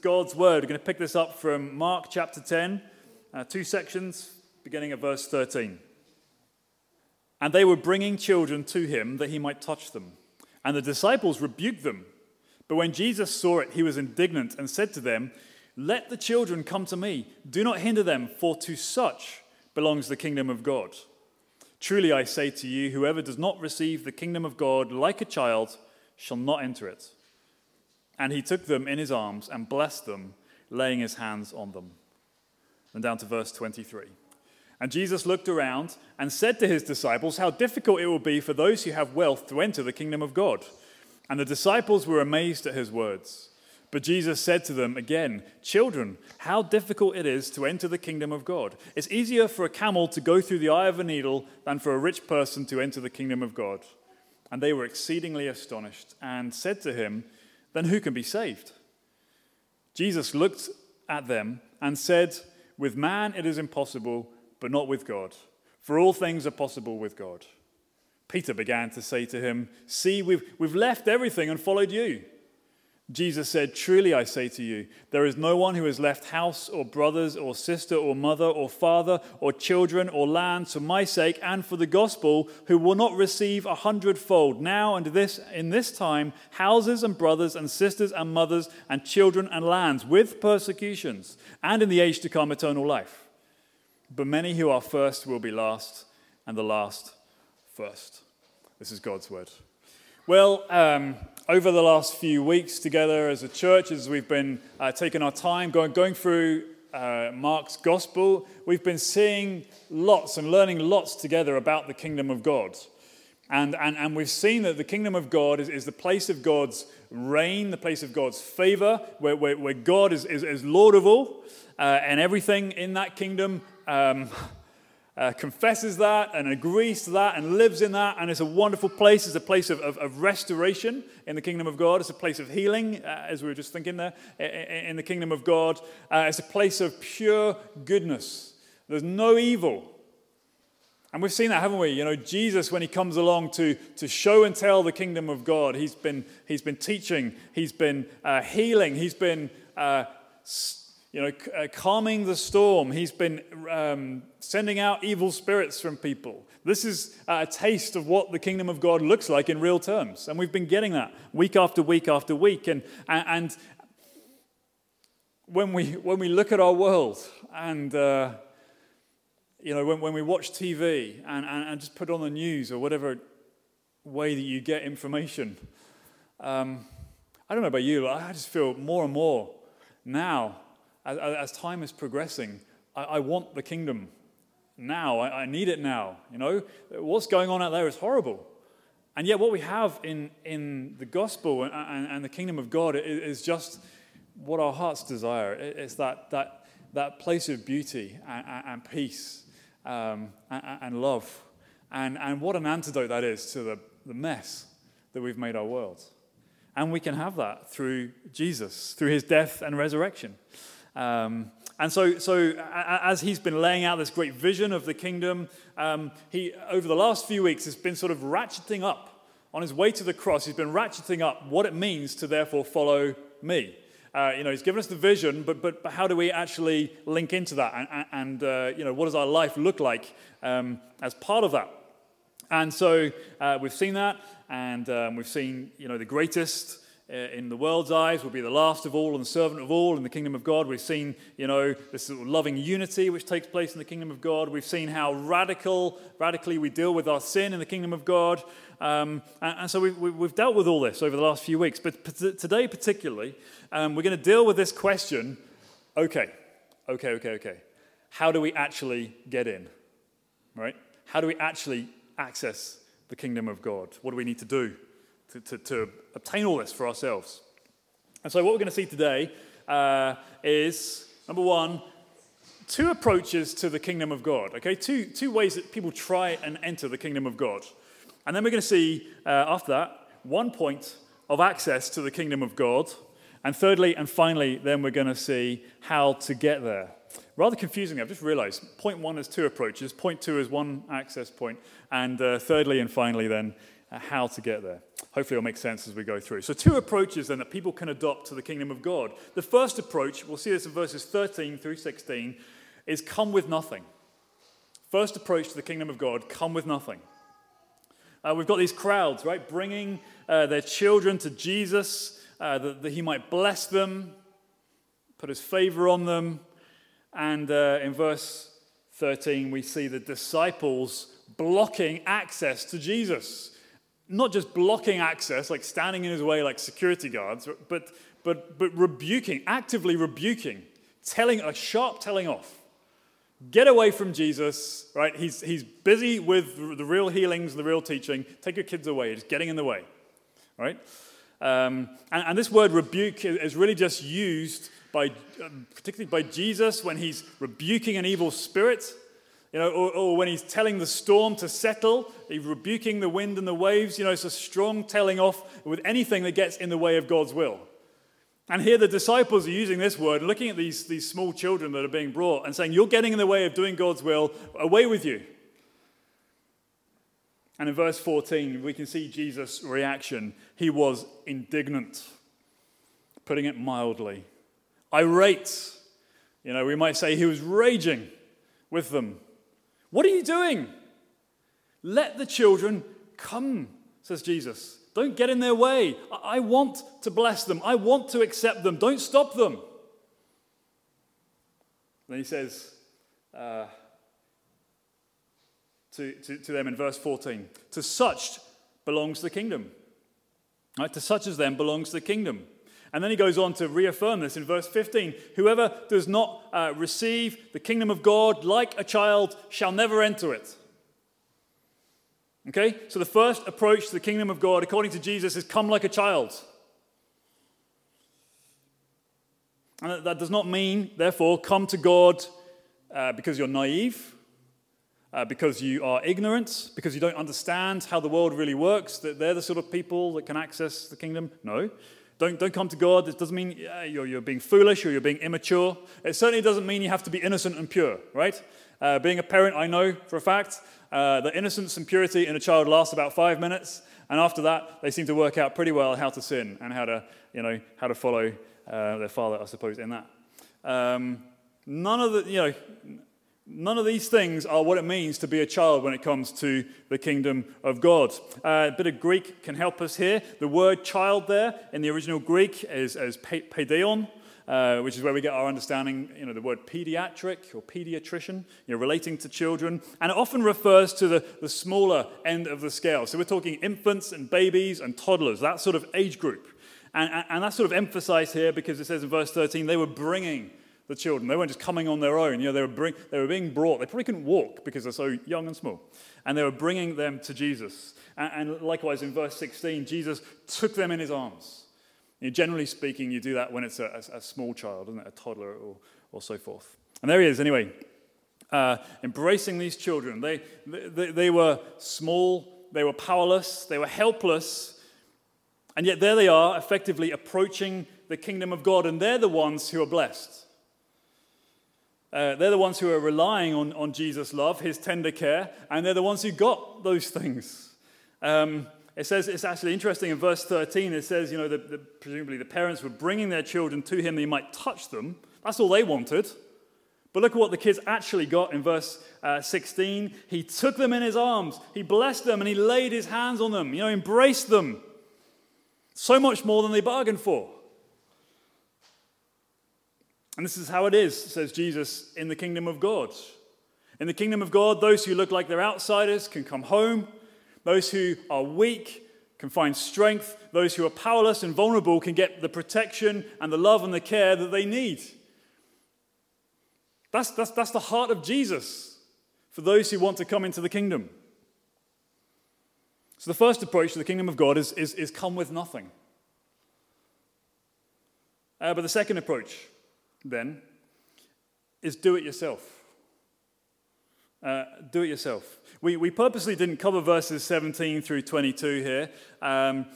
God's word. We're going to pick this up from Mark chapter 10, uh, two sections, beginning at verse 13. And they were bringing children to him that he might touch them. And the disciples rebuked them. But when Jesus saw it, he was indignant and said to them, Let the children come to me. Do not hinder them, for to such belongs the kingdom of God. Truly I say to you, whoever does not receive the kingdom of God like a child shall not enter it. And he took them in his arms and blessed them, laying his hands on them. And down to verse 23. And Jesus looked around and said to his disciples, How difficult it will be for those who have wealth to enter the kingdom of God. And the disciples were amazed at his words. But Jesus said to them again, Children, how difficult it is to enter the kingdom of God. It's easier for a camel to go through the eye of a needle than for a rich person to enter the kingdom of God. And they were exceedingly astonished and said to him, then who can be saved? Jesus looked at them and said, With man it is impossible, but not with God, for all things are possible with God. Peter began to say to him, See, we've, we've left everything and followed you. Jesus said, Truly I say to you, there is no one who has left house or brothers or sister or mother or father or children or land for my sake and for the gospel who will not receive a hundredfold now and this in this time houses and brothers and sisters and mothers and children and lands with persecutions and in the age to come eternal life. But many who are first will be last and the last first. This is God's word. Well, um, over the last few weeks together as a church, as we've been uh, taking our time going, going through uh, Mark's gospel, we've been seeing lots and learning lots together about the kingdom of God. And, and, and we've seen that the kingdom of God is, is the place of God's reign, the place of God's favor, where, where, where God is, is, is Lord of all, uh, and everything in that kingdom um, uh, confesses that and agrees to that and lives in that. And it's a wonderful place. It's a place of, of, of restoration in the kingdom of God. It's a place of healing, uh, as we were just thinking there, in the kingdom of God. Uh, it's a place of pure goodness. There's no evil. And we've seen that, haven't we? You know, Jesus, when he comes along to, to show and tell the kingdom of God, he's been, he's been teaching, he's been uh, healing, he's been uh, you know, uh, calming the storm. He's been um, sending out evil spirits from people. This is a taste of what the kingdom of God looks like in real terms. And we've been getting that week after week after week. And, and when, we, when we look at our world and, uh, you know, when, when we watch TV and, and, and, just put on the news or whatever way that you get information, um, I don't know about you, but I just feel more and more now as, as time is progressing, I, I, want the kingdom now. I, I need it now. You know, what's going on out there is horrible. And yet, what we have in, in the gospel and, and, and the kingdom of God is, is, just what our hearts desire. It's that, that, that place of beauty and, and peace um, and, love. And, and what an antidote that is to the, the mess that we've made our world. And we can have that through Jesus, through his death and resurrection. Um, and so, so as he's been laying out this great vision of the kingdom, um, he, over the last few weeks, has been sort of ratcheting up. On his way to the cross, he's been ratcheting up what it means to therefore follow me. Uh, you know, he's given us the vision, but, but, but how do we actually link into that? And, and uh, you know, what does our life look like um, as part of that? And so uh, we've seen that, and um, we've seen, you know, the greatest in the world's eyes will be the last of all and the servant of all in the kingdom of God. We've seen, you know, this sort of loving unity which takes place in the kingdom of God. We've seen how radical, radically we deal with our sin in the kingdom of God. Um, and, and, so we, we, dealt with all this over the last few weeks. But today, particularly, um, we're going to deal with this question okay, okay, okay, okay. How do we actually get in? Right? How do we actually access the kingdom of God? What do we need to do? To, to, to obtain all this for ourselves. And so, what we're going to see today uh, is number one, two approaches to the kingdom of God. Okay, two, two ways that people try and enter the kingdom of God. And then we're going to see, uh, after that, one point of access to the kingdom of God. And thirdly and finally, then we're going to see how to get there. Rather confusing, I've just realized. Point one is two approaches, point two is one access point, and uh, thirdly and finally, then how to get there. Hopefully, it'll make sense as we go through. So, two approaches then that people can adopt to the kingdom of God. The first approach, we'll see this in verses 13 through 16, is come with nothing. First approach to the kingdom of God come with nothing. Uh, we've got these crowds, right, bringing uh, their children to Jesus uh, that, that, he might bless them, put his favor on them. And uh, in verse 13, we see the disciples blocking access to Jesus. Not just blocking access, like standing in his way like security guards, but, but, but rebuking, actively rebuking, telling a sharp telling off. Get away from Jesus, right? He's, he's busy with the real healings, the real teaching. Take your kids away. He's getting in the way, right? Um, and, and, this word rebuke is really just used by, um, particularly by Jesus when he's rebuking an evil spirit, you know, or, or, when he's telling the storm to settle, he's rebuking the wind and the waves. You know, it's a strong telling off with anything that gets in the way of God's will. And here the disciples are using this word, looking at these, these small children that are being brought and saying, You're getting in the way of doing God's will, away with you. And in verse 14, we can see Jesus' reaction. He was indignant, putting it mildly, irate. You know, we might say he was raging with them. What are you doing? Let the children come, says Jesus. Don't get in their way. I want to bless them. I want to accept them. Don't stop them. Then he says uh, to, to, to them in verse 14 To such belongs the kingdom. Right? To such as them belongs the kingdom. And then he goes on to reaffirm this in verse 15 Whoever does not uh, receive the kingdom of God like a child shall never enter it. Okay? So the first approach to the kingdom of God, according to Jesus, is come like a child. And that does not mean, therefore, come to God uh, because you're naive, uh, because you are ignorant, because you don't understand how the world really works, that they're the sort of people that can access the kingdom. No. Don't, don't come to God. It doesn't mean you're, you're being foolish or you're being immature. It certainly doesn't mean you have to be innocent and pure, right? Uh, being a parent, I know for a fact uh, that innocence and purity in a child lasts about five minutes, and after that, they seem to work out pretty well how to sin and how to, you know, how to follow uh, their father, I suppose, in that. Um, none of the, you know, None of these things are what it means to be a child when it comes to the kingdom of God. Uh, a bit of Greek can help us here. The word child there in the original Greek is as paideon, uh, which is where we get our understanding, you know, the word pediatric or pediatrician, you know, relating to children. And it often refers to the, the smaller end of the scale. So we're talking infants and babies and toddlers, that sort of age group. And, and, and that's sort of emphasized here because it says in verse 13, they were bringing the children. They weren't just coming on their own. You know, they were, bring, they were being brought. They probably couldn't walk because they're so young and small. And they were bringing them to Jesus. And, and likewise, in verse 16, Jesus took them in his arms. You know, generally speaking, you do that when it's a, a, a small child, isn't it? A toddler or, or so forth. And there he is, anyway, uh, embracing these children. They, they, they were small, they were powerless, they were helpless, and yet there they are, effectively approaching the kingdom of God, and they're the ones who are blessed. Uh, they're the ones who are relying on, on Jesus' love, his tender care, and they're the ones who got those things. Um, it says, it's actually interesting in verse 13, it says, you know, the, the, presumably the parents were bringing their children to him that he might touch them. That's all they wanted. But look at what the kids actually got in verse uh, 16. He took them in his arms, he blessed them, and he laid his hands on them, you know, embraced them. So much more than they bargained for. And this is how it is, says Jesus, in the kingdom of God. In the kingdom of God, those who look like they're outsiders can come home. Those who are weak can find strength. Those who are powerless and vulnerable can get the protection and the love and the care that they need. That's, that's, that's the heart of Jesus for those who want to come into the kingdom. So, the first approach to the kingdom of God is, is, is come with nothing. Uh, but the second approach, then, is do it yourself. Uh, do it yourself. We, we purposely didn't cover verses 17 through 22 here, um,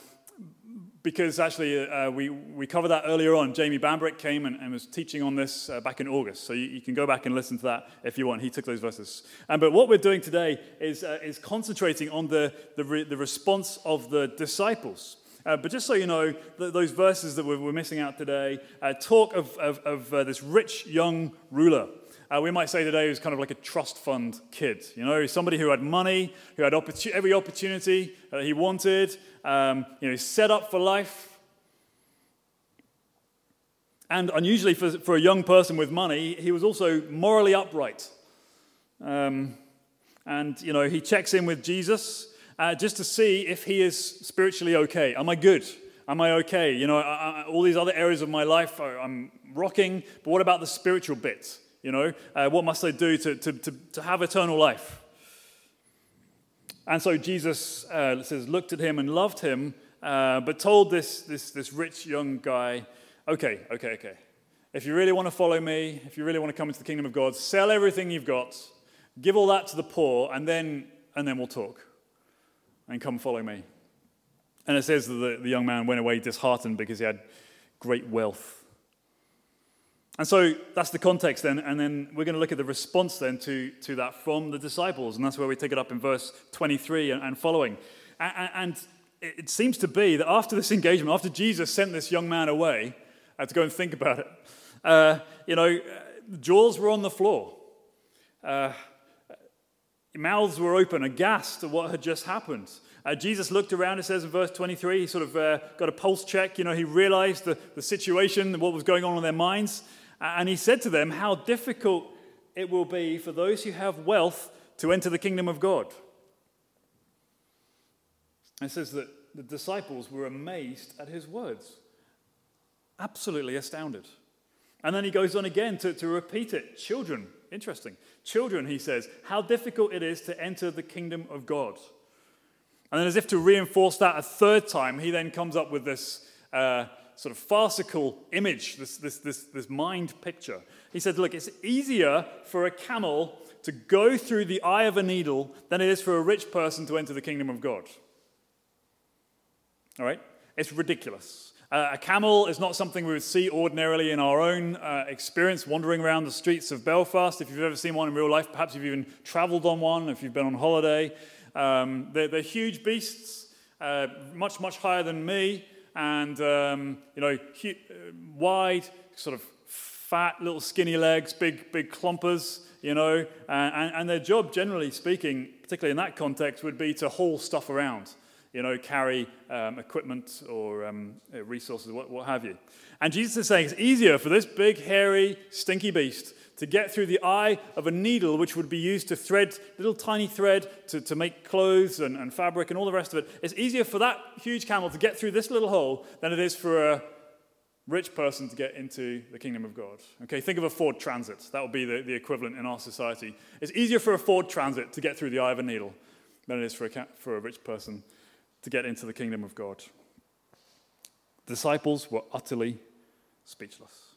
because actually uh, we, we covered that earlier on. Jamie Bambrick came and, and was teaching on this uh, back in August. So you, you, can go back and listen to that if you want. He took those verses. Um, but what we're doing today is, uh, is concentrating on the, the, re- the response of the disciples. Uh, but just so you know, th- those verses that we're, we're missing out today uh, talk of, of, of uh, this rich young ruler. Uh, we might say today he was kind of like a trust fund kid. You know, somebody who had money, who had every opportunity that he wanted, um, you know, set up for life. And unusually for, for a young person with money, he was also morally upright. Um, and, you know, he checks in with Jesus uh, just to see if he is spiritually okay. Am I good? Am I okay? You know, I, I, all these other areas of my life, I, am rocking, but what about the spiritual bit? You know, uh, what must I do to, to, to, to have eternal life? And so Jesus uh, says, looked at him and loved him, uh, but told this, this, this rich young guy, okay, okay, okay. If you really want to follow me, if you really want to come into the kingdom of God, sell everything you've got, give all that to the poor, and then, and then we'll talk. And come follow me. And it says that the, the young man went away disheartened because he had great wealth. And so that's the context then, and then we're going to look at the response then to, to that from the disciples, and that's where we take it up in verse 23 and, and following. And, and, it seems to be that after this engagement, after Jesus sent this young man away I uh, to go and think about it, uh, you know, the jaws were on the floor. Uh, mouths were open, aghast at what had just happened. Uh, Jesus looked around, it says in verse 23, he sort of uh, got a pulse check. You know, he realized the, the situation, what was going on in their minds. And he said to them, How difficult it will be for those who have wealth to enter the kingdom of God. It says that the disciples were amazed at his words, absolutely astounded. And then he goes on again to, to repeat it. Children, interesting. Children, he says, how difficult it is to enter the kingdom of God. And then, as if to reinforce that a third time, he then comes up with this uh, sort of farcical image, this, this, this, this mind picture. He said, Look, it's easier for a camel to go through the eye of a needle than it is for a rich person to enter the kingdom of God. All right? It's ridiculous. Uh, a camel is not something we would see ordinarily in our own uh, experience wandering around the streets of Belfast. If you've ever seen one in real life, perhaps you've even traveled on one, if you've been on holiday. Um, they're, they're, huge beasts, uh, much, much higher than me and um, you know, uh, wide, sort of fat, little skinny legs, big, big clumpers, you know, and, and their job, generally speaking, particularly in that context, would be to haul stuff around, you know, carry um, equipment or um, uh, resources, what, what have you. And Jesus is saying it's easier for this big, hairy, stinky beast to get through the eye of a needle, which would be used to thread, little tiny thread to, to make clothes and, and fabric and all the rest of it. It's easier for that huge camel to get through this little hole than it is for a rich person to get into the kingdom of God. Okay, think of a Ford Transit. That would be the, the equivalent in our society. It's easier for a Ford Transit to get through the eye of a needle than it is for a, for a rich person to get into the kingdom of God. The disciples were utterly speechless.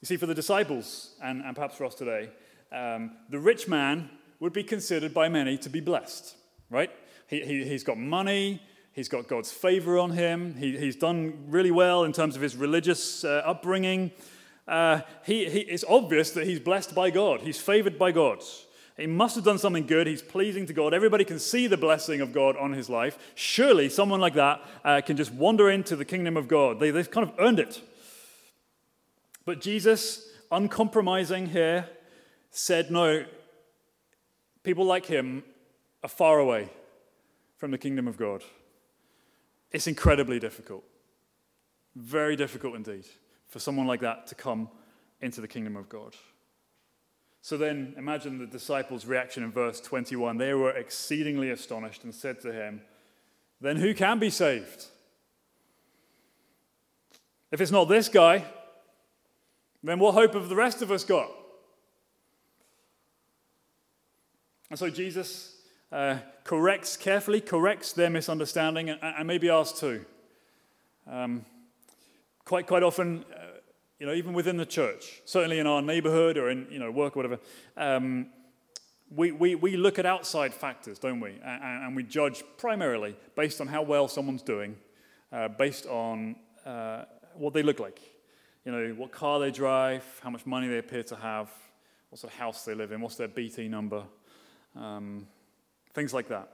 You see, for the disciples, and, and perhaps for us today, um, the rich man would be considered by many to be blessed, right? He, he, he's got money, he's got God's favor on him, he, he's done really well in terms of his religious uh, upbringing. Uh, he, he, it's obvious that he's blessed by God, he's favored by God. He must have done something good. He's pleasing to God. Everybody can see the blessing of God on his life. Surely someone like that uh, can just wander into the kingdom of God. They, they've kind of earned it. But Jesus, uncompromising here, said, No, people like him are far away from the kingdom of God. It's incredibly difficult. Very difficult indeed for someone like that to come into the kingdom of God. So then imagine the disciples' reaction in verse 21. They were exceedingly astonished and said to him, Then who can be saved? If it's not this guy, then what hope have the rest of us got? And so Jesus uh, corrects, carefully corrects their misunderstanding and, and maybe ours too. Um, quite, quite often, you know, even within the church, certainly in our neighborhood or in, you know, work or whatever, um, we, we, we look at outside factors, don't we? And, and we judge primarily based on how well someone's doing, uh, based on uh, what they look like. You know, what car they drive, how much money they appear to have, what sort of house they live in, what's their BT number, um, things like that.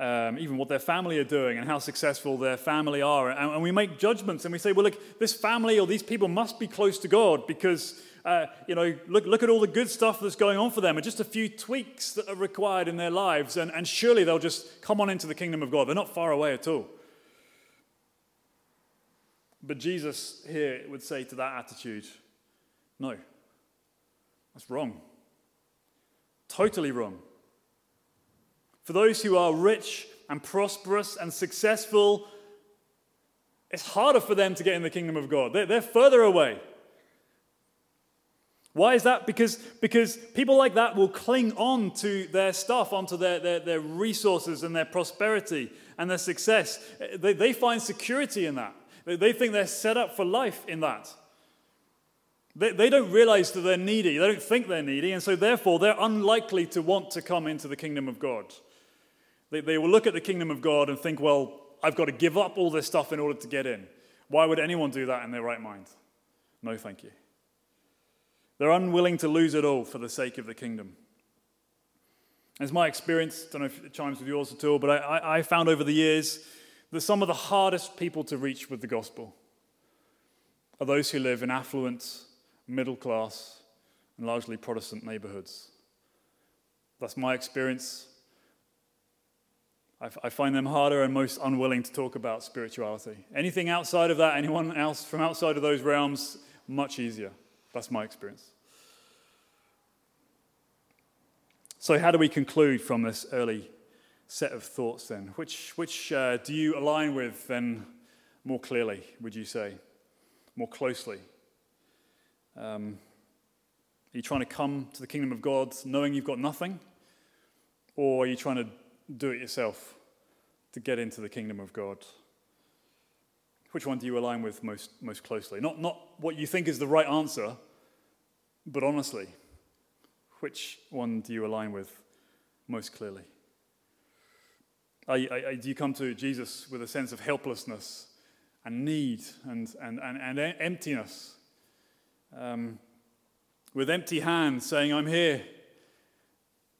Um, even what their family are doing and how successful their family are. And, and, we make judgments and we say, well, look, this family or these people must be close to God because uh, you know, look, look at all the good stuff that's going on for them and just a few tweaks that are required in their lives, and, and surely they'll just come on into the kingdom of God. They're not far away at all. But Jesus here would say to that attitude, no, that's wrong. Totally wrong. For those who are rich and prosperous and successful, it's harder for them to get in the kingdom of God. They're, they're further away. Why is that? Because, because people like that will cling on to their stuff, onto their, their, their resources and their prosperity and their success. They, they find security in that. They, they think they're set up for life in that. They, they don't realize that they're needy. They don't think they're needy, and so therefore they're unlikely to want to come into the kingdom of God. They, they will look at the kingdom of God and think, well, I've got to give up all this stuff in order to get in. Why would anyone do that in their right mind? No, thank you. They're unwilling to lose it all for the sake of the kingdom. It's my experience, I don't know if it chimes with yours at all, but I, I found over the years that some of the hardest people to reach with the gospel are those who live in affluent, middle class, and largely Protestant neighborhoods. That's my experience. I, find them harder and most unwilling to talk about spirituality. Anything outside of that, anyone else from outside of those realms, much easier. That's my experience. So, how do we conclude from this early set of thoughts then? Which, which uh, do you align with then more clearly, would you say? More closely? Um, are you trying to come to the kingdom of God knowing you've got nothing? Or are you trying to do it yourself to get into the kingdom of God? Which one do you align with most, most closely? Not, not what you think is the right answer, but honestly, which one do you align with most clearly? You, are, do you come to Jesus with a sense of helplessness and need and, and, and, and emptiness? Um, with empty hands, saying, I'm here,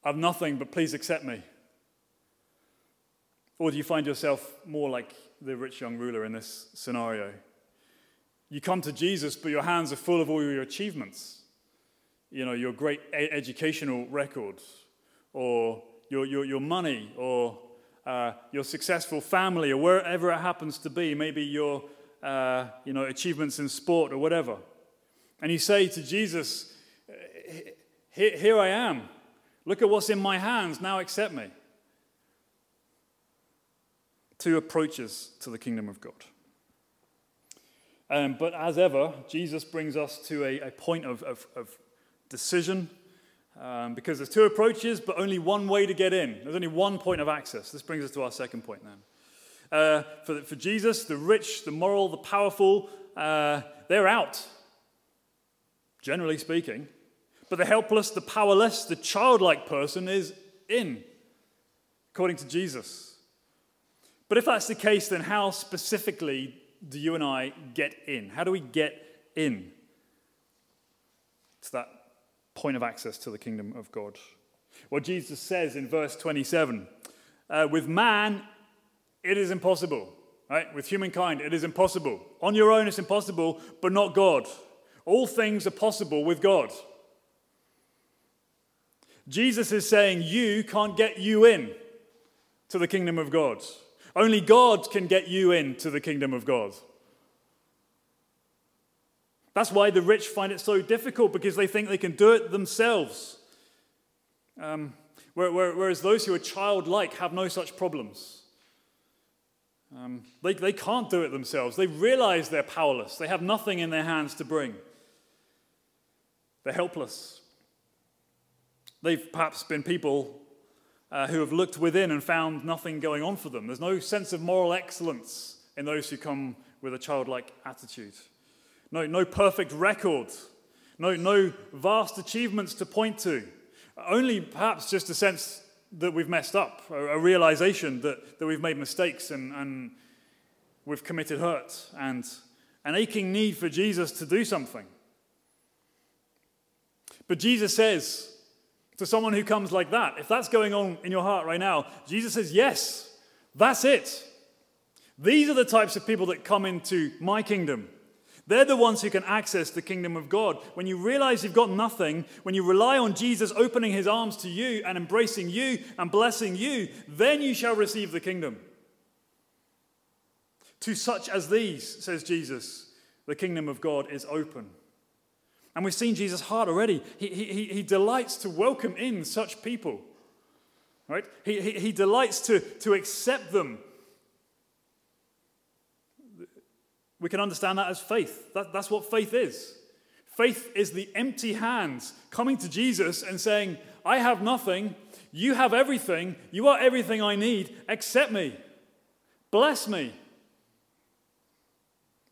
I've nothing, but please accept me? Or do you find yourself more like the rich young ruler in this scenario. You come to Jesus, but your hands are full of all your achievements. You know, your great educational records, or your, your, your money, or uh, your successful family, or wherever it happens to be, maybe your uh, you know, achievements in sport or whatever. And you say to Jesus, here I am. Look at what's in my hands. Now accept me two approaches to the kingdom of God. Um, but as ever, Jesus brings us to a, a point of, of, of decision um, because there's two approaches, but only one way to get in. There's only one point of access. This brings us to our second point then. Uh, for, for Jesus, the rich, the moral, the powerful, uh, they're out, generally speaking. But the helpless, the powerless, the childlike person is in, according to Jesus. But if that's the case, then how specifically do you and I get in? How do we get in to that point of access to the kingdom of God? Well, Jesus says in verse 27 uh, with man, it is impossible. Right? With humankind, it is impossible. On your own, it's impossible, but not God. All things are possible with God. Jesus is saying you can't get you in to the kingdom of God. Only God can get you into the kingdom of God. That's why the rich find it so difficult because they think they can do it themselves. Um, whereas those who are childlike have no such problems. Um, they, they can't do it themselves. They realize they're powerless, they have nothing in their hands to bring. They're helpless. They've perhaps been people uh, who have looked within and found nothing going on for them. There's no sense of moral excellence in those who come with a childlike attitude. No, no perfect record. No, no vast achievements to point to. Only perhaps just a sense that we've messed up, a, a realization that, that we've made mistakes and, and we've committed hurt, and an aching need for Jesus to do something. But Jesus says to someone who comes like that, if that's going on in your heart right now, Jesus says, Yes, that's it. These are the types of people that come into my kingdom. They're the ones who can access the kingdom of God. When you realize you've got nothing, when you rely on Jesus opening his arms to you and embracing you and blessing you, then you shall receive the kingdom. To such as these, says Jesus, the kingdom of God is open. And we've seen Jesus' heart already. He, he, he delights to welcome in such people. Right? He, he, he delights to, to accept them We can understand that as faith. That, that's what faith is. Faith is the empty hands coming to Jesus and saying, I have nothing, you have everything, you are everything I need, accept me, bless me.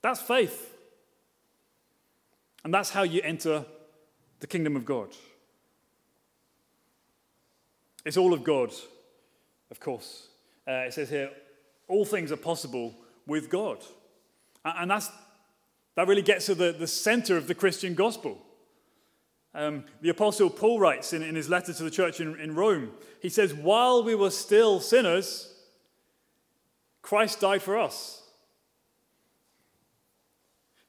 That's faith. And that's how you enter the kingdom of God. It's all of God, of course. Uh, it says here, all things are possible with God. And that's, that really gets to the, the center of the Christian gospel. Um, the Apostle Paul writes in, in his letter to the church in, in Rome, he says, While we were still sinners, Christ died for us.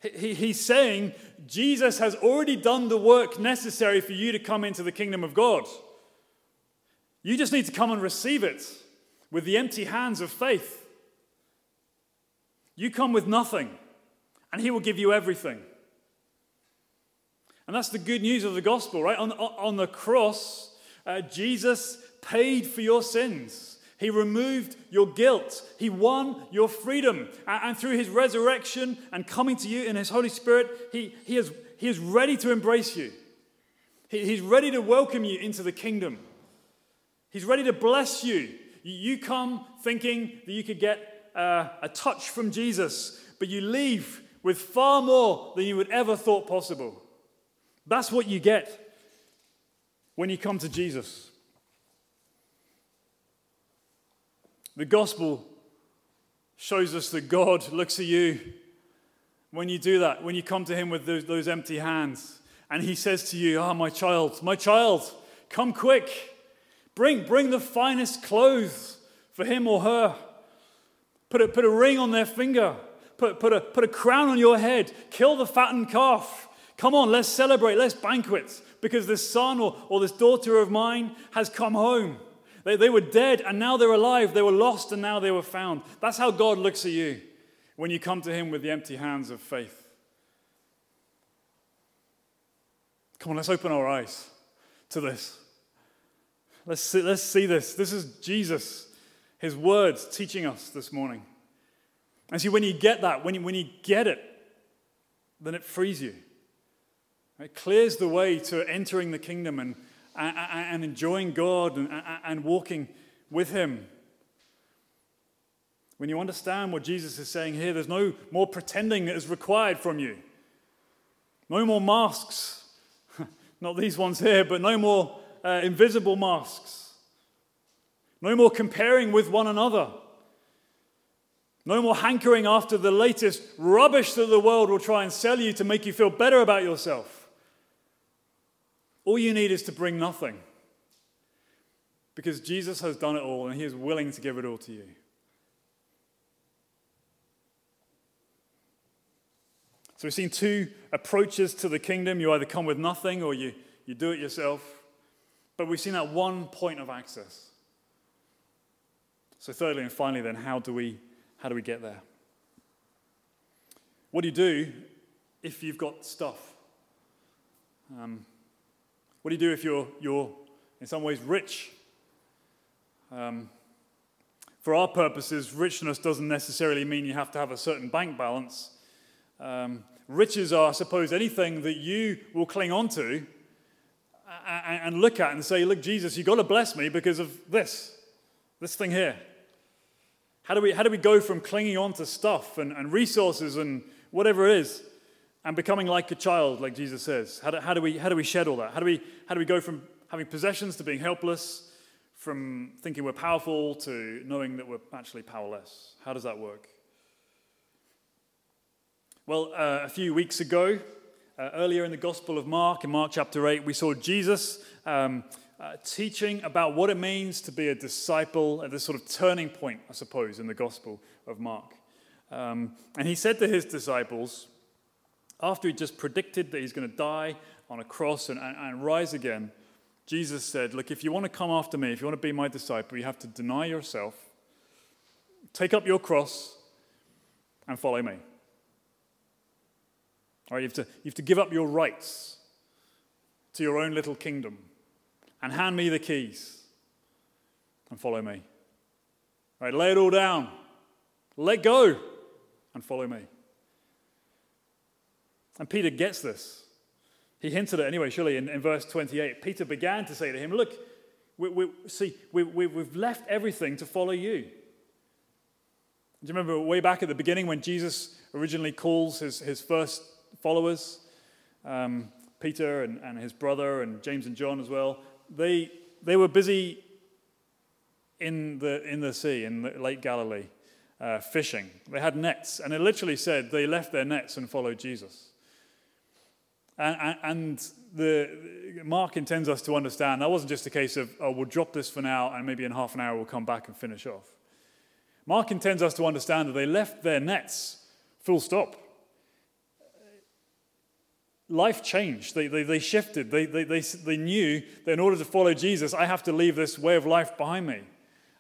He, he's saying Jesus has already done the work necessary for you to come into the kingdom of God. You just need to come and receive it with the empty hands of faith. You come with nothing, and He will give you everything. And that's the good news of the gospel, right? On, on the cross, uh, Jesus paid for your sins. He removed your guilt. He won your freedom. And, through his resurrection and coming to you in his Holy Spirit, he, he, is, he is ready to embrace you. He, he's ready to welcome you into the kingdom. He's ready to bless you. You come thinking that you could get uh, a touch from Jesus, but you leave with far more than you would ever thought possible. That's what you get when you come to Jesus. The gospel shows us that God looks at you when you do that, when you come to Him with those, those empty hands, and He says to you, Ah, oh, my child, my child, come quick. Bring, bring the finest clothes for him or her. Put a, put a ring on their finger. Put, put, a, put a crown on your head. Kill the fattened calf. Come on, let's celebrate. Let's banquet because this son or, or this daughter of mine has come home. They, they were dead and now they're alive. They were lost and now they were found. That's how God looks at you when you come to Him with the empty hands of faith. Come on, let's open our eyes to this. Let's see, let's see this. This is Jesus his words teaching us this morning. And see, when you get that, when you, when you get it, then it frees you. It clears the way to entering the kingdom and, and, enjoying God and, and walking with Him. When you understand what Jesus is saying here, there's no more pretending that is required from you. No more masks. Not these ones here, but no more uh, invisible masks. No more comparing with one another. No more hankering after the latest rubbish that the world will try and sell you to make you feel better about yourself. All you need is to bring nothing. Because Jesus has done it all and he is willing to give it all to you. So we've seen two approaches to the kingdom. You either come with nothing or you, you do it yourself. But we've seen that one point of access. So, thirdly and finally, then, how do we, how do we get there? What do you do if you've got stuff? Um, what do you do if you're, you're in some ways rich? Um, for our purposes, richness doesn't necessarily mean you have to have a certain bank balance. Um, riches are, I suppose, anything that you will cling on to and look at and say, Look, Jesus, you've got to bless me because of this, this thing here. How do we, how do we go from clinging on to stuff and, and resources and whatever it is and becoming like a child, like Jesus says? How do, how, do we, how do we shed all that? How do, we, how do we go from having possessions to being helpless, from thinking we're powerful to knowing that we're actually powerless. How does that work? Well, uh, a few weeks ago, uh, earlier in the Gospel of Mark, in Mark chapter 8, we saw Jesus um, uh, teaching about what it means to be a disciple at this sort of turning point, I suppose, in the Gospel of Mark. Um, and he said to his disciples, after he just predicted that he's going to die on a cross and, and, and rise again, Jesus said, Look, if you want to come after me, if you want to be my disciple, you have to deny yourself, take up your cross, and follow me. All right, you, have to, you have to give up your rights to your own little kingdom and hand me the keys and follow me. All right, lay it all down. Let go and follow me. And Peter gets this. He hinted at it anyway, surely, in, in verse 28. Peter began to say to him, Look, we, we, see, we, we, we've left everything to follow you. Do you remember way back at the beginning when Jesus originally calls his, his first followers, um, Peter and, and his brother and James and John as well? They, they were busy in the, in the sea, in the Lake Galilee, uh, fishing. They had nets, and it literally said they left their nets and followed Jesus. And, and the, Mark intends us to understand that wasn't just a case of, oh, we'll drop this for now and maybe in half an hour we'll come back and finish off. Mark intends us to understand that they left their nets full stop. Life changed. They, they, they shifted. They, they, they, they knew that in order to follow Jesus, I have to leave this way of life behind me.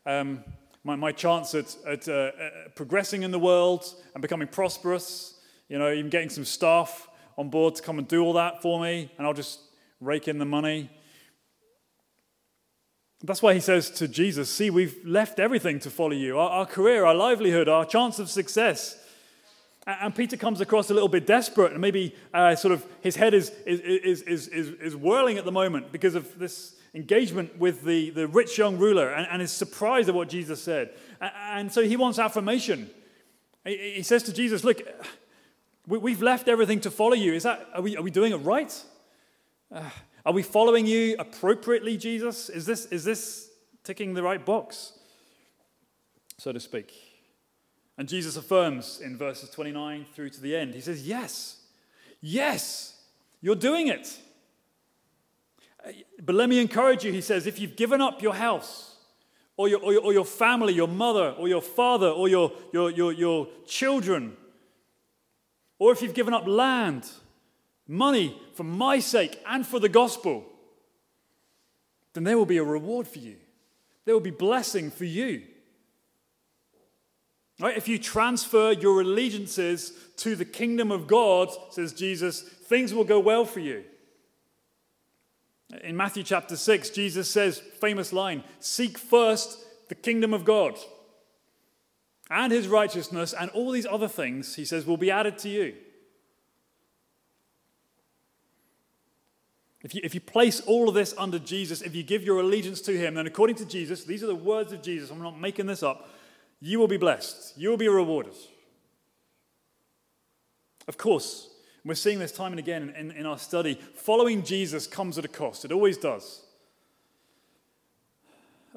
Um, my, my chance at, at uh, uh, progressing in the world and becoming prosperous, you know, even getting some staff on board to come and do all that for me, and I'll just rake in the money. That's why he says to Jesus, See, we've left everything to follow you our, our career, our livelihood, our chance of success. And Peter comes across a little bit desperate, and maybe uh, sort of his head is, is, is, is, is, whirling at the moment because of this engagement with the, the rich young ruler and, and is surprised at what Jesus said. And so he wants affirmation. He says to Jesus, Look, we, have left everything to follow you. Is that, are, we, are we doing it right? Uh, are we following you appropriately, Jesus? Is this, is this ticking the right box, so to speak? And Jesus affirms in verses 29 through to the end. He says, Yes, yes, you're doing it. Uh, but let me encourage you, he says, if you've given up your house, or your, or your, or your family, your mother, or your father, or your, your, your, your children, or if you've given up land, money for my sake and for the gospel, then there will be a reward for you. There will be blessing for you. Right? If you transfer your allegiances to the kingdom of God, says Jesus, things will go well for you. In Matthew chapter 6, Jesus says, famous line, seek first the kingdom of God and his righteousness, and all these other things, he says, will be added to you. If you, if you place all of this under Jesus, if you give your allegiance to him, then according to Jesus, these are the words of Jesus, I'm not making this up, you will be blessed, you will be rewarded. Of course, we're seeing this time and again in, in our study, following Jesus comes at a cost. It always does.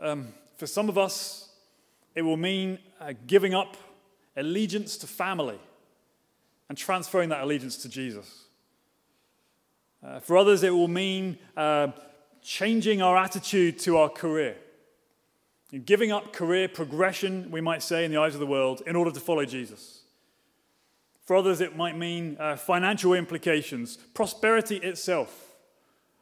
Um, for some of us, it will mean uh, giving up allegiance to family and transferring that allegiance to Jesus. Uh, for others, it will mean uh, changing our attitude to our career. And giving up career progression, we might say, in the eyes of the world, in order to follow Jesus. For others, it might mean uh, financial implications, prosperity itself.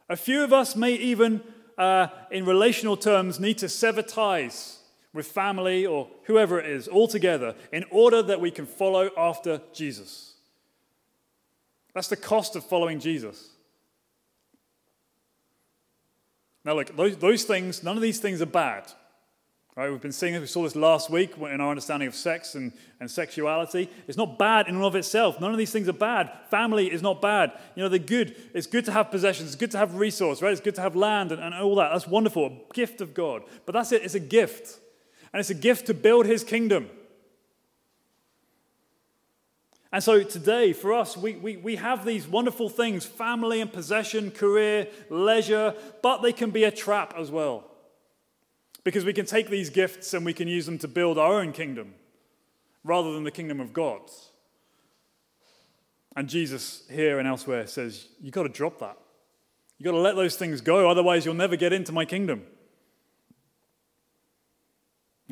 A few of us may even, uh, in relational terms, need to sever ties with family or whoever it is, all together, in order that we can follow after Jesus. That's the cost of following Jesus. Now, look, those, those things, none of these things are bad. Right? We've been seeing this, we saw this last week in our understanding of sex and, and sexuality. It's not bad in and of itself. None of these things are bad. Family is not bad. You know, they're good. It's good to have possessions. It's good to have resource, right? It's good to have land and, and all that. That's wonderful. A gift of God. But that's it. It's a gift and it's a gift to build his kingdom. And so today, for us, we, we, we have these wonderful things family and possession, career, leisure, but they can be a trap as well. Because we can take these gifts and we can use them to build our own kingdom rather than the kingdom of God. And Jesus here and elsewhere says, You've got to drop that. You've got to let those things go, otherwise, you'll never get into my kingdom.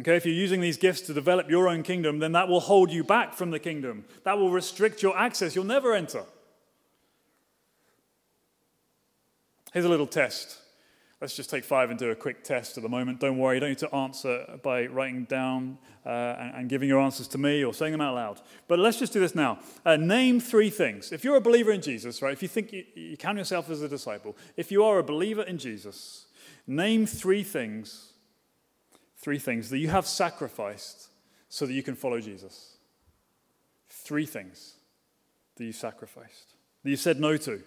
Okay, if you're using these gifts to develop your own kingdom, then that will hold you back from the kingdom. That will restrict your access. You'll never enter. Here's a little test. Let's just take five and do a quick test at the moment. Don't worry, you don't need to answer by writing down uh, and, and, giving your answers to me or saying them out loud. But let's just do this now. Uh, name three things. If you're a believer in Jesus, right, if you think you, you count yourself as a disciple, if you are a believer in Jesus, name three things Three things that you have sacrificed so that you can follow Jesus. Three things that you sacrificed, that you said no to,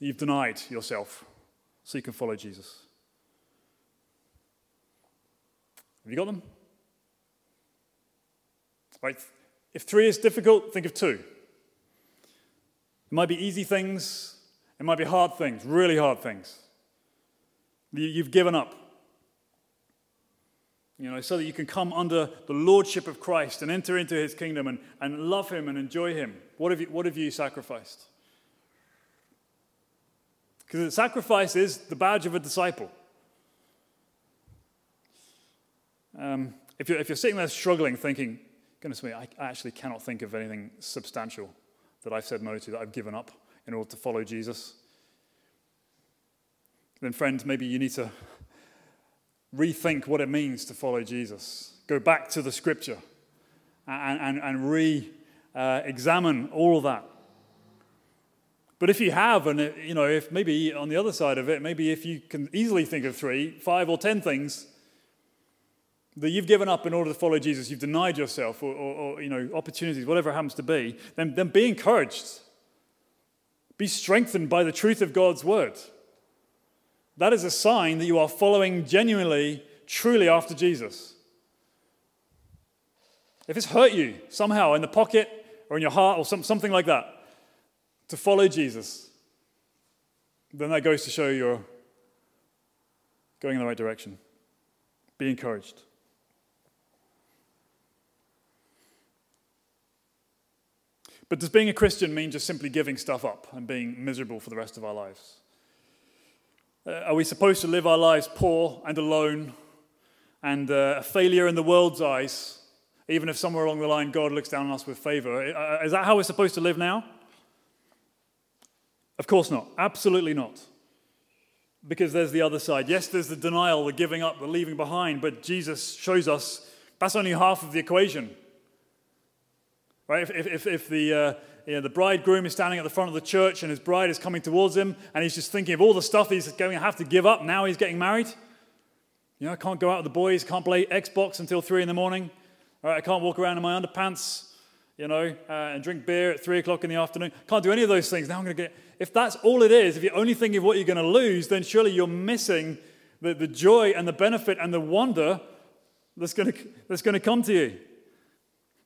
you've denied yourself so you can follow Jesus. Have you got them? Right. If three is difficult, think of two. It might be easy things, it might be hard things, really hard things. You've given up you know, so that you can come under the lordship of Christ and enter into his kingdom and, and love him and enjoy him. What have you, what have you sacrificed? Because the sacrifice is the badge of a disciple. Um, if, you're, if you're sitting there struggling, thinking, goodness me, I actually cannot think of anything substantial that I've said no to, that I've given up in order to follow Jesus, then, friend, maybe you need to rethink what it means to follow Jesus. Go back to the scripture and, and, and re uh, examine all of that. But if you have, and it, you know, if maybe on the other side of it, maybe if you can easily think of three, five, or ten things that you've given up in order to follow Jesus, you've denied yourself, or, or, or you know, opportunities, whatever it happens to be, then, then be encouraged. Be strengthened by the truth of God's word. That is a sign that you are following genuinely, truly after Jesus. If it's hurt you somehow in the pocket or in your heart or some, something like that to follow Jesus, then that goes to show you're going in the right direction. Be encouraged. But does being a Christian mean just simply giving stuff up and being miserable for the rest of our lives? Uh, are we supposed to live our lives poor and alone and uh, a failure in the world's eyes, even if somewhere along the line God looks down on us with favor? Is that how we're supposed to live now? Of course not. Absolutely not. Because there's the other side. Yes, there's the denial, the giving up, the leaving behind, but Jesus shows us that's only half of the equation. Right? If, if, if the, uh, you know, the bridegroom is standing at the front of the church and his bride is coming towards him and he's just thinking of all the stuff he's going to have to give up now he's getting married. You know, I can't go out with the boys, can't play Xbox until three in the morning. All right, I can't walk around in my underpants, you know, uh, and drink beer at three o'clock in the afternoon. Can't do any of those things. Now I'm going to get. If that's all it is, if you're only thinking of what you're going to lose, then surely you're missing the, the joy and the benefit and the wonder that's going to, that's going to come to you.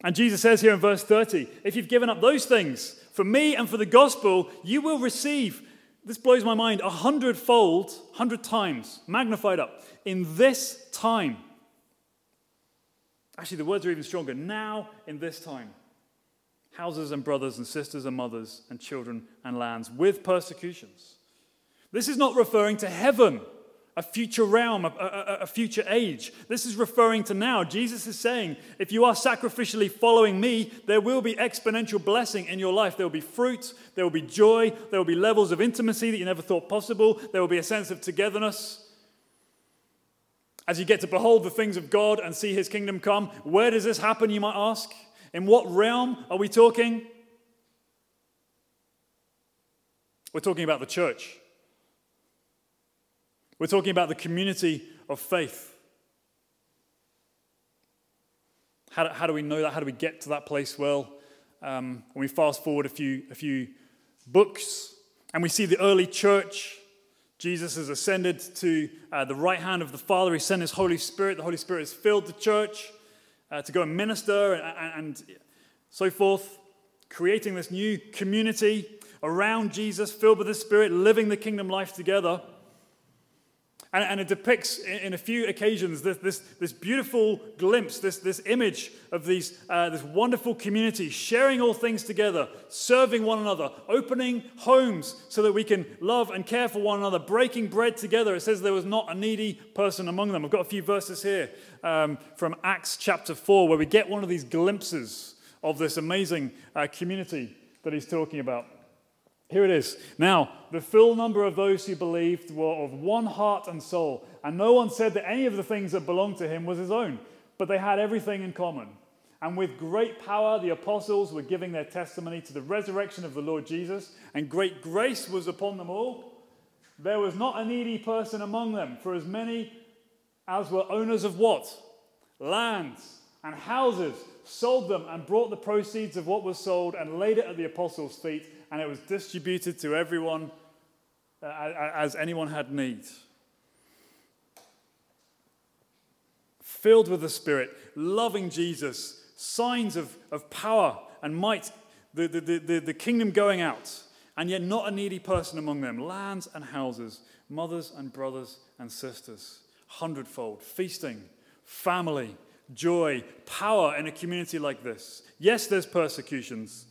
And Jesus says here in verse 30 if you've given up those things for me and for the gospel, you will receive, this blows my mind, a hundredfold, hundred times, magnified up, in this time. Actually, the words are even stronger. Now, in this time. Houses and brothers and sisters and mothers and children and lands with persecutions. This is not referring to heaven a future realm, a, a, a, future age. This is referring to now. Jesus is saying, if you are sacrificially following me, there will be exponential blessing in your life. There will be fruit, there will be joy, there will be levels of intimacy that you never thought possible, there will be a sense of togetherness. As you get to behold the things of God and see his kingdom come, where does this happen, you might ask? In what realm are we talking? We're talking about the church. We're talking about the community of faith. How do, how do we know that? How do we get to that place? Well, um, when we fast forward a few, a few books and we see the early church, Jesus has ascended to uh, the right hand of the Father. He sent his Holy Spirit. The Holy Spirit has filled the church uh, to go and minister and, and So forth, creating this new community around Jesus, filled with the Spirit, living the kingdom life together. And, and it depicts in, in, a few occasions this, this, this beautiful glimpse, this, this image of these, uh, this wonderful community, sharing all things together, serving one another, opening homes so that we can love and care for one another, breaking bread together. It says there was not a needy person among them. I've got a few verses here um, from Acts chapter 4 where we get one of these glimpses of this amazing uh, community that he's talking about. Here it is. Now, the full number of those who believed were of one heart and soul, and no one said that any of the things that belonged to him was his own, but they had everything in common. And with great power, the apostles were giving their testimony to the resurrection of the Lord Jesus, and great grace was upon them all. There was not a needy person among them, for as many as were owners of what? Lands and houses, sold them and brought the proceeds of what was sold and laid it at the apostles' feet and it was distributed to everyone uh, as anyone had need. Filled with the Spirit, loving Jesus, signs of, of power and might, the, the, the, the kingdom going out, and yet not a needy person among them, lands and houses, mothers and brothers and sisters, hundredfold, feasting, family, joy, power in a community like this. Yes, there's persecutions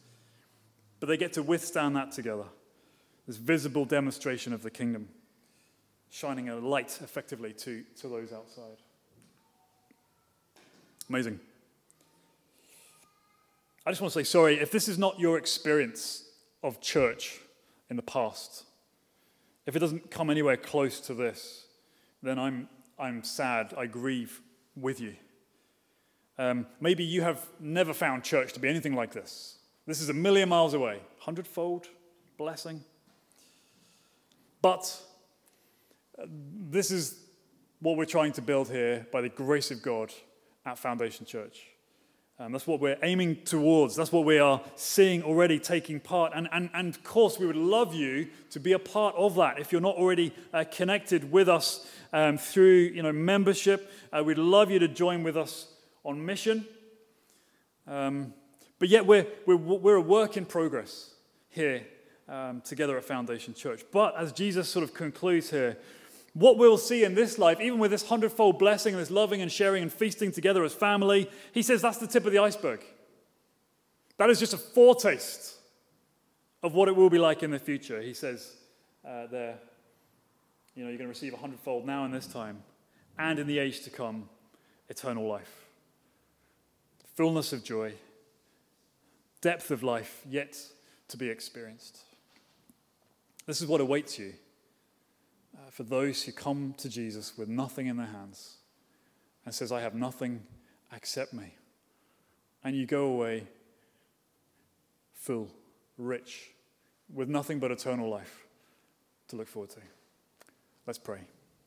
but they get to withstand that together. This visible demonstration of the kingdom, shining a light effectively to, to those outside. Amazing. I just want to say sorry if this is not your experience of church in the past. If it doesn't come anywhere close to this, then I'm, I'm sad. I grieve with you. Um, maybe you have never found church to be anything like this. This is a million miles away, hundredfold blessing. But uh, this is what we're trying to build here by the grace of God at Foundation Church. Um, that's what we're aiming towards. That's what we are seeing already taking part. And, and, and of course, we would love you to be a part of that. If you're not already uh, connected with us um, through you know, membership, uh, we'd love you to join with us on mission. Um, but yet, we're, we're, we're a work in progress here um, together at Foundation Church. But as Jesus sort of concludes here, what we'll see in this life, even with this hundredfold blessing and this loving and sharing and feasting together as family, he says that's the tip of the iceberg. That is just a foretaste of what it will be like in the future. He says uh, there, you know, you're going to receive a hundredfold now in this time, and in the age to come, eternal life. Fullness of joy depth of life yet to be experienced. This is what awaits you uh, for those who come to Jesus with nothing in their hands and says, I have nothing, accept me. And you go away full, rich, with nothing but eternal life to look forward to. Let's pray.